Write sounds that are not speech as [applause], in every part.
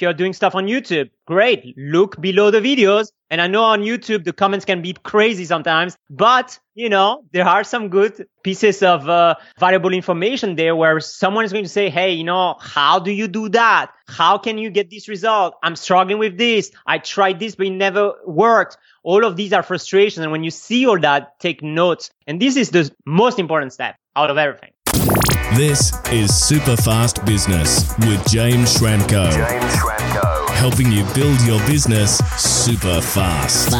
You're doing stuff on YouTube, great. Look below the videos. And I know on YouTube, the comments can be crazy sometimes, but you know, there are some good pieces of uh, valuable information there where someone is going to say, Hey, you know, how do you do that? How can you get this result? I'm struggling with this. I tried this, but it never worked. All of these are frustrations. And when you see all that, take notes. And this is the most important step out of everything. This is Super Fast Business with James Schramko. James Schramko. Helping you build your business super fast.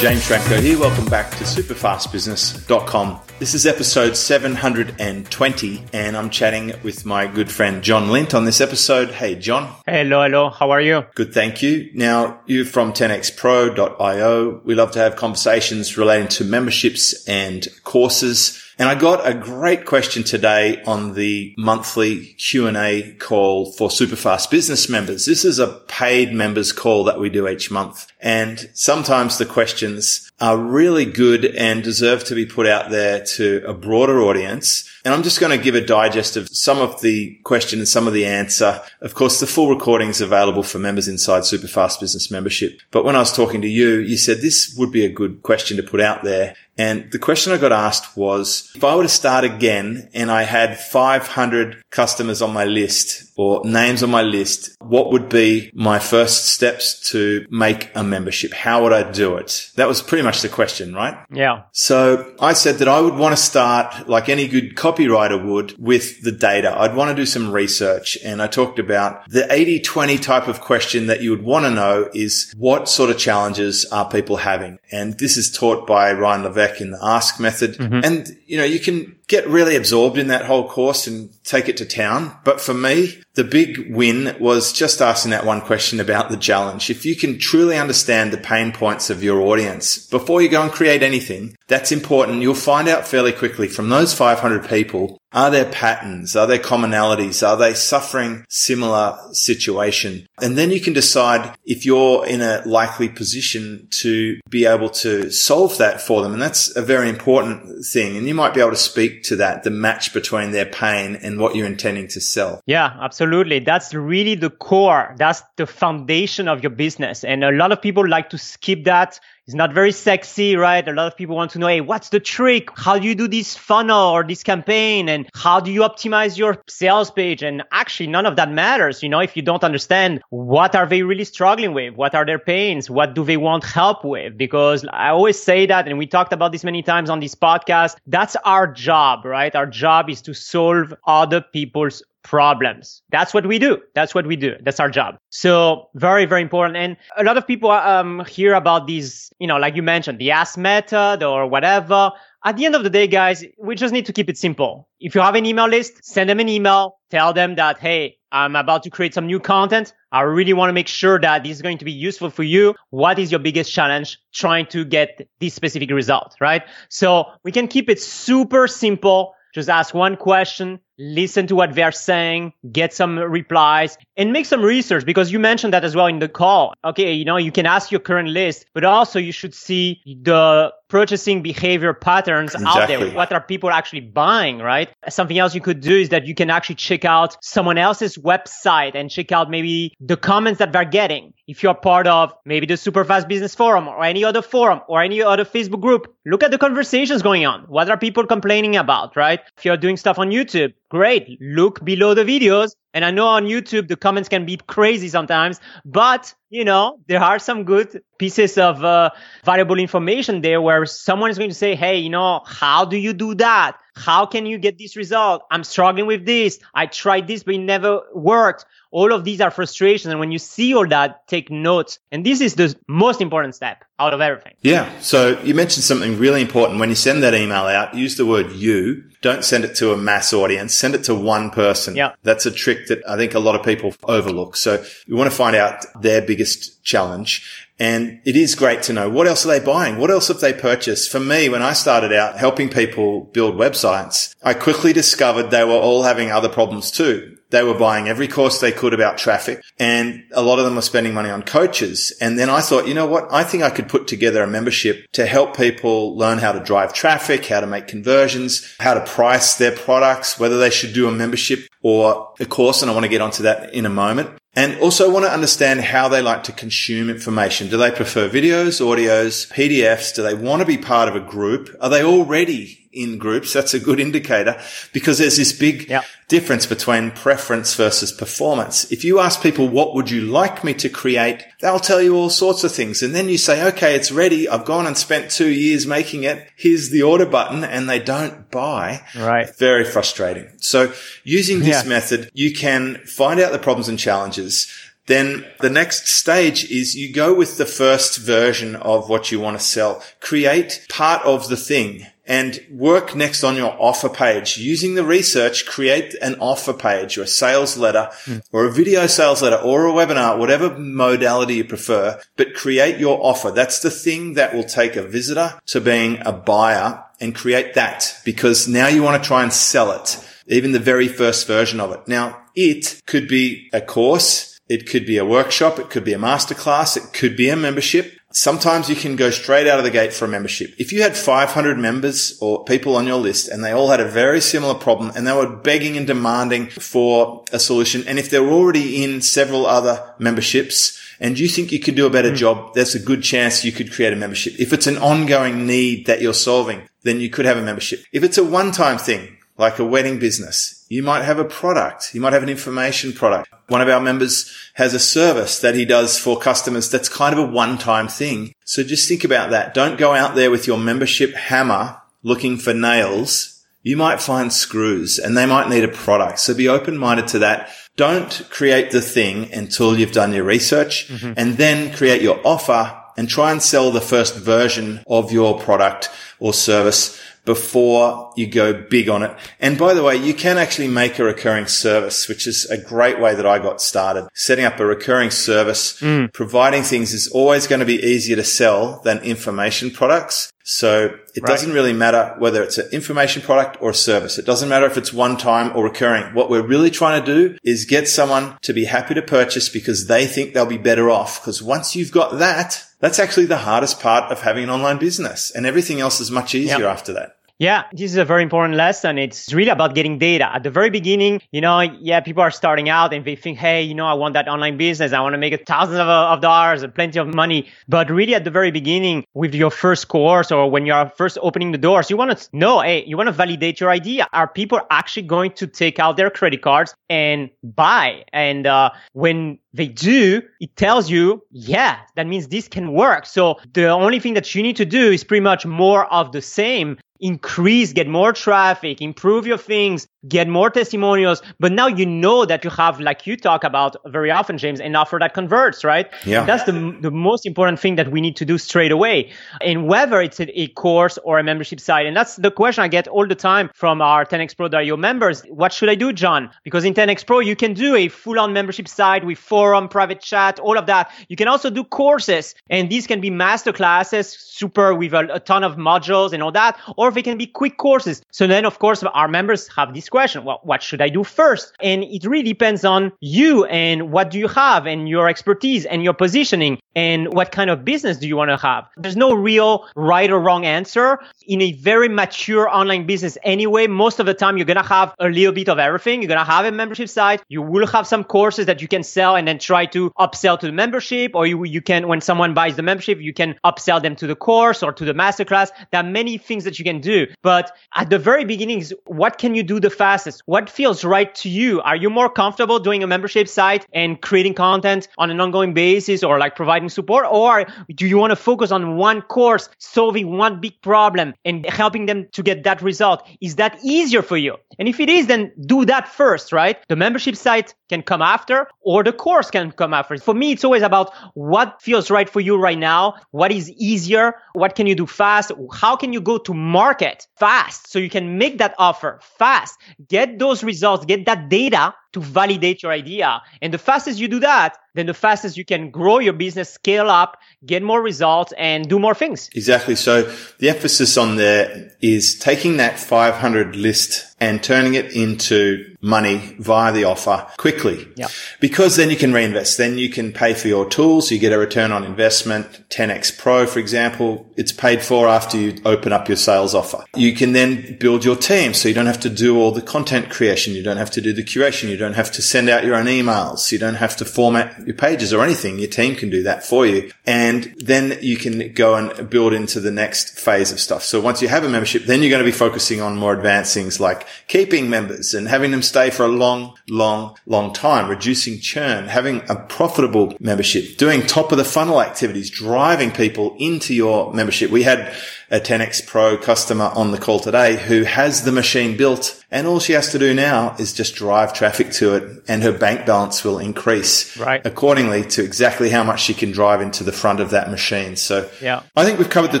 James Schramko here. Welcome back to superfastbusiness.com. This is episode 720, and I'm chatting with my good friend John Lint on this episode. Hey, John. Hello, hello. How are you? Good, thank you. Now, you're from 10xpro.io. We love to have conversations relating to memberships and courses. And I got a great question today on the monthly Q&A call for Superfast business members. This is a paid members call that we do each month. And sometimes the questions are really good and deserve to be put out there to a broader audience. And I'm just going to give a digest of some of the question and some of the answer. Of course, the full recording is available for members inside Superfast Business Membership. But when I was talking to you, you said this would be a good question to put out there. And the question I got asked was, if I were to start again and I had 500 customers on my list or names on my list, what would be my first steps to make a membership? How would I do it? That was pretty much the question, right? Yeah. So I said that I would want to start like any good copywriter would with the data. I'd want to do some research and I talked about the 80 20 type of question that you would want to know is what sort of challenges are people having? And this is taught by Ryan Levesque in the ask method. Mm-hmm. And you know, you can get really absorbed in that whole course and take it to town. But for me, the big win was just asking that one question about the challenge. If you can truly understand the pain points of your audience before you go and create anything, that's important. You'll find out fairly quickly from those 500 people, are there patterns? Are there commonalities? Are they suffering similar situation? And then you can decide if you're in a likely position to be able to solve that for them. And that's a very important thing. And you might be able to speak to that, the match between their pain and what you're intending to sell. Yeah, absolutely. That's really the core. That's the foundation of your business. And a lot of people like to skip that. It's not very sexy, right? A lot of people want to know, hey, what's the trick? How do you do this funnel or this campaign? And how do you optimize your sales page? And actually, none of that matters. You know, if you don't understand what are they really struggling with? What are their pains? What do they want help with? Because I always say that, and we talked about this many times on this podcast. That's our job, right? Our job is to solve other people's problems. That's what we do. That's what we do. That's our job. So very, very important. And a lot of people um, hear about these, you know, like you mentioned, the ask method or whatever. At the end of the day, guys, we just need to keep it simple. If you have an email list, send them an email, tell them that, hey, I'm about to create some new content. I really want to make sure that this is going to be useful for you. What is your biggest challenge trying to get this specific result, right? So we can keep it super simple. Just ask one question, listen to what they're saying, get some replies, and make some research because you mentioned that as well in the call. Okay, you know, you can ask your current list, but also you should see the purchasing behavior patterns out there. What are people actually buying, right? Something else you could do is that you can actually check out someone else's website and check out maybe the comments that they're getting. If you're part of maybe the Superfast Business Forum or any other forum or any other Facebook group, look at the conversations going on. What are people complaining about, right? If you're doing stuff on YouTube, great. Look below the videos. And I know on YouTube, the comments can be crazy sometimes, but you know, there are some good pieces of uh, valuable information there where someone is going to say, Hey, you know, how do you do that? How can you get this result? I'm struggling with this. I tried this, but it never worked. All of these are frustrations. And when you see all that, take notes. And this is the most important step out of everything. Yeah. So you mentioned something really important. When you send that email out, use the word you. Don't send it to a mass audience. Send it to one person. Yeah. That's a trick that I think a lot of people overlook. So you want to find out their biggest challenge. And it is great to know what else are they buying? What else have they purchased? For me, when I started out helping people build websites, I quickly discovered they were all having other problems too. They were buying every course they could about traffic and a lot of them were spending money on coaches. And then I thought, you know what? I think I could put together a membership to help people learn how to drive traffic, how to make conversions, how to price their products, whether they should do a membership or a course. And I want to get onto that in a moment. And also want to understand how they like to consume information. Do they prefer videos, audios, PDFs? Do they want to be part of a group? Are they already in groups. That's a good indicator because there's this big yep. difference between preference versus performance. If you ask people, what would you like me to create? They'll tell you all sorts of things. And then you say, okay, it's ready. I've gone and spent two years making it. Here's the order button and they don't buy. Right. Very frustrating. So using this yeah. method, you can find out the problems and challenges then the next stage is you go with the first version of what you want to sell. Create part of the thing and work next on your offer page. Using the research, create an offer page or a sales letter mm. or a video sales letter or a webinar, whatever modality you prefer, but create your offer. That's the thing that will take a visitor to being a buyer and create that because now you want to try and sell it, even the very first version of it. Now it could be a course. It could be a workshop. It could be a masterclass. It could be a membership. Sometimes you can go straight out of the gate for a membership. If you had 500 members or people on your list and they all had a very similar problem and they were begging and demanding for a solution, and if they're already in several other memberships, and you think you could do a better mm. job, there's a good chance you could create a membership. If it's an ongoing need that you're solving, then you could have a membership. If it's a one-time thing, like a wedding business. You might have a product. You might have an information product. One of our members has a service that he does for customers that's kind of a one-time thing. So just think about that. Don't go out there with your membership hammer looking for nails. You might find screws and they might need a product. So be open-minded to that. Don't create the thing until you've done your research mm-hmm. and then create your offer and try and sell the first version of your product or service before you go big on it. And by the way, you can actually make a recurring service, which is a great way that I got started. Setting up a recurring service, mm. providing things is always going to be easier to sell than information products. So it right. doesn't really matter whether it's an information product or a service. It doesn't matter if it's one time or recurring. What we're really trying to do is get someone to be happy to purchase because they think they'll be better off. Because once you've got that, that's actually the hardest part of having an online business and everything else is much easier yep. after that. Yeah, this is a very important lesson. It's really about getting data. At the very beginning, you know, yeah, people are starting out and they think, hey, you know, I want that online business. I want to make thousands of, of dollars and plenty of money. But really at the very beginning with your first course or when you're first opening the doors, you want to know, hey, you want to validate your idea. Are people actually going to take out their credit cards and buy? And uh, when they do, it tells you, yeah, that means this can work. So the only thing that you need to do is pretty much more of the same increase, get more traffic, improve your things, get more testimonials. But now you know that you have, like you talk about very often, James, an offer that converts, right? Yeah. That's the, the most important thing that we need to do straight away. And whether it's a, course or a membership site. And that's the question I get all the time from our 10xpro.io members. What should I do, John? Because in 10x Pro, you can do a full on membership site with forum, private chat, all of that. You can also do courses and these can be master classes, super with a, a ton of modules and all that, or they can be quick courses. So then, of course, our members have this question. Well, what should I do first? And it really depends on you and what do you have and your expertise and your positioning and what kind of business do you want to have? There's no real right or wrong answer. In a very mature online business anyway, most of the time you're going to have a little bit of everything. You're going to have a membership site. You will have some courses that you can sell and then try to upsell to the membership or you, you can, when someone buys the membership, you can upsell them to the course or to the masterclass. There are many things that you can do. But at the very beginning, what can you do the fastest? What feels right to you? Are you more comfortable doing a membership site and creating content on an ongoing basis or like providing support? Or do you want to focus on one course, solving one big problem and helping them to get that result? Is that easier for you? And if it is, then do that first, right? The membership site can come after or the course can come after. For me, it's always about what feels right for you right now. What is easier? What can you do fast? How can you go to market fast so you can make that offer fast? Get those results, get that data to validate your idea. And the fastest you do that, then the fastest you can grow your business, scale up, get more results and do more things. Exactly. So the emphasis on there is taking that 500 list and turning it into money via the offer quickly. Yeah. Because then you can reinvest. Then you can pay for your tools. You get a return on investment. 10x Pro, for example, it's paid for after you open up your sales offer. You can then build your team. So you don't have to do all the content creation. You don't have to do the curation. You don't have to send out your own emails. You don't have to format your pages or anything. Your team can do that for you. And then you can go and build into the next phase of stuff. So once you have a membership, then you're going to be focusing on more advanced things like keeping members and having them stay for a long, long, long time, reducing churn, having a profitable membership, doing top of the funnel activities, driving people into your membership. We had a 10x Pro customer on the call today who has the machine built and all she has to do now is just drive traffic to it and her bank balance will increase right. accordingly to exactly how much she can drive into the front of that machine. So yeah. I think we've covered the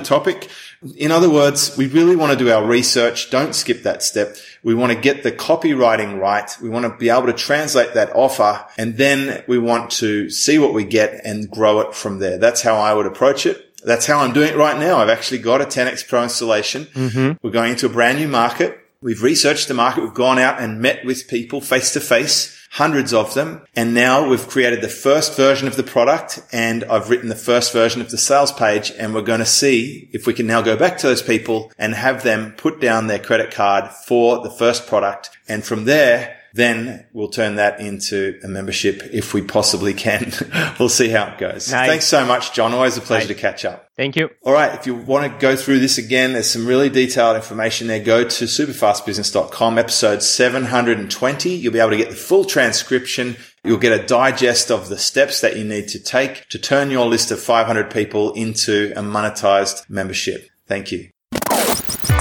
topic. In other words, we really want to do our research. Don't skip that step. We want to get the copywriting right. We want to be able to translate that offer and then we want to see what we get and grow it from there. That's how I would approach it. That's how I'm doing it right now. I've actually got a 10x Pro installation. Mm-hmm. We're going into a brand new market. We've researched the market. We've gone out and met with people face to face, hundreds of them. And now we've created the first version of the product and I've written the first version of the sales page. And we're going to see if we can now go back to those people and have them put down their credit card for the first product. And from there, then we'll turn that into a membership if we possibly can. [laughs] we'll see how it goes. Nice. Thanks so much, John. Always a pleasure Nice. to catch up. Thank you. All right. If you want to go through this again, there's some really detailed information there. Go to superfastbusiness.com, episode 720. You'll be able to get the full transcription. You'll get a digest of the steps that you need to take to turn your list of 500 people into a monetized membership. Thank you.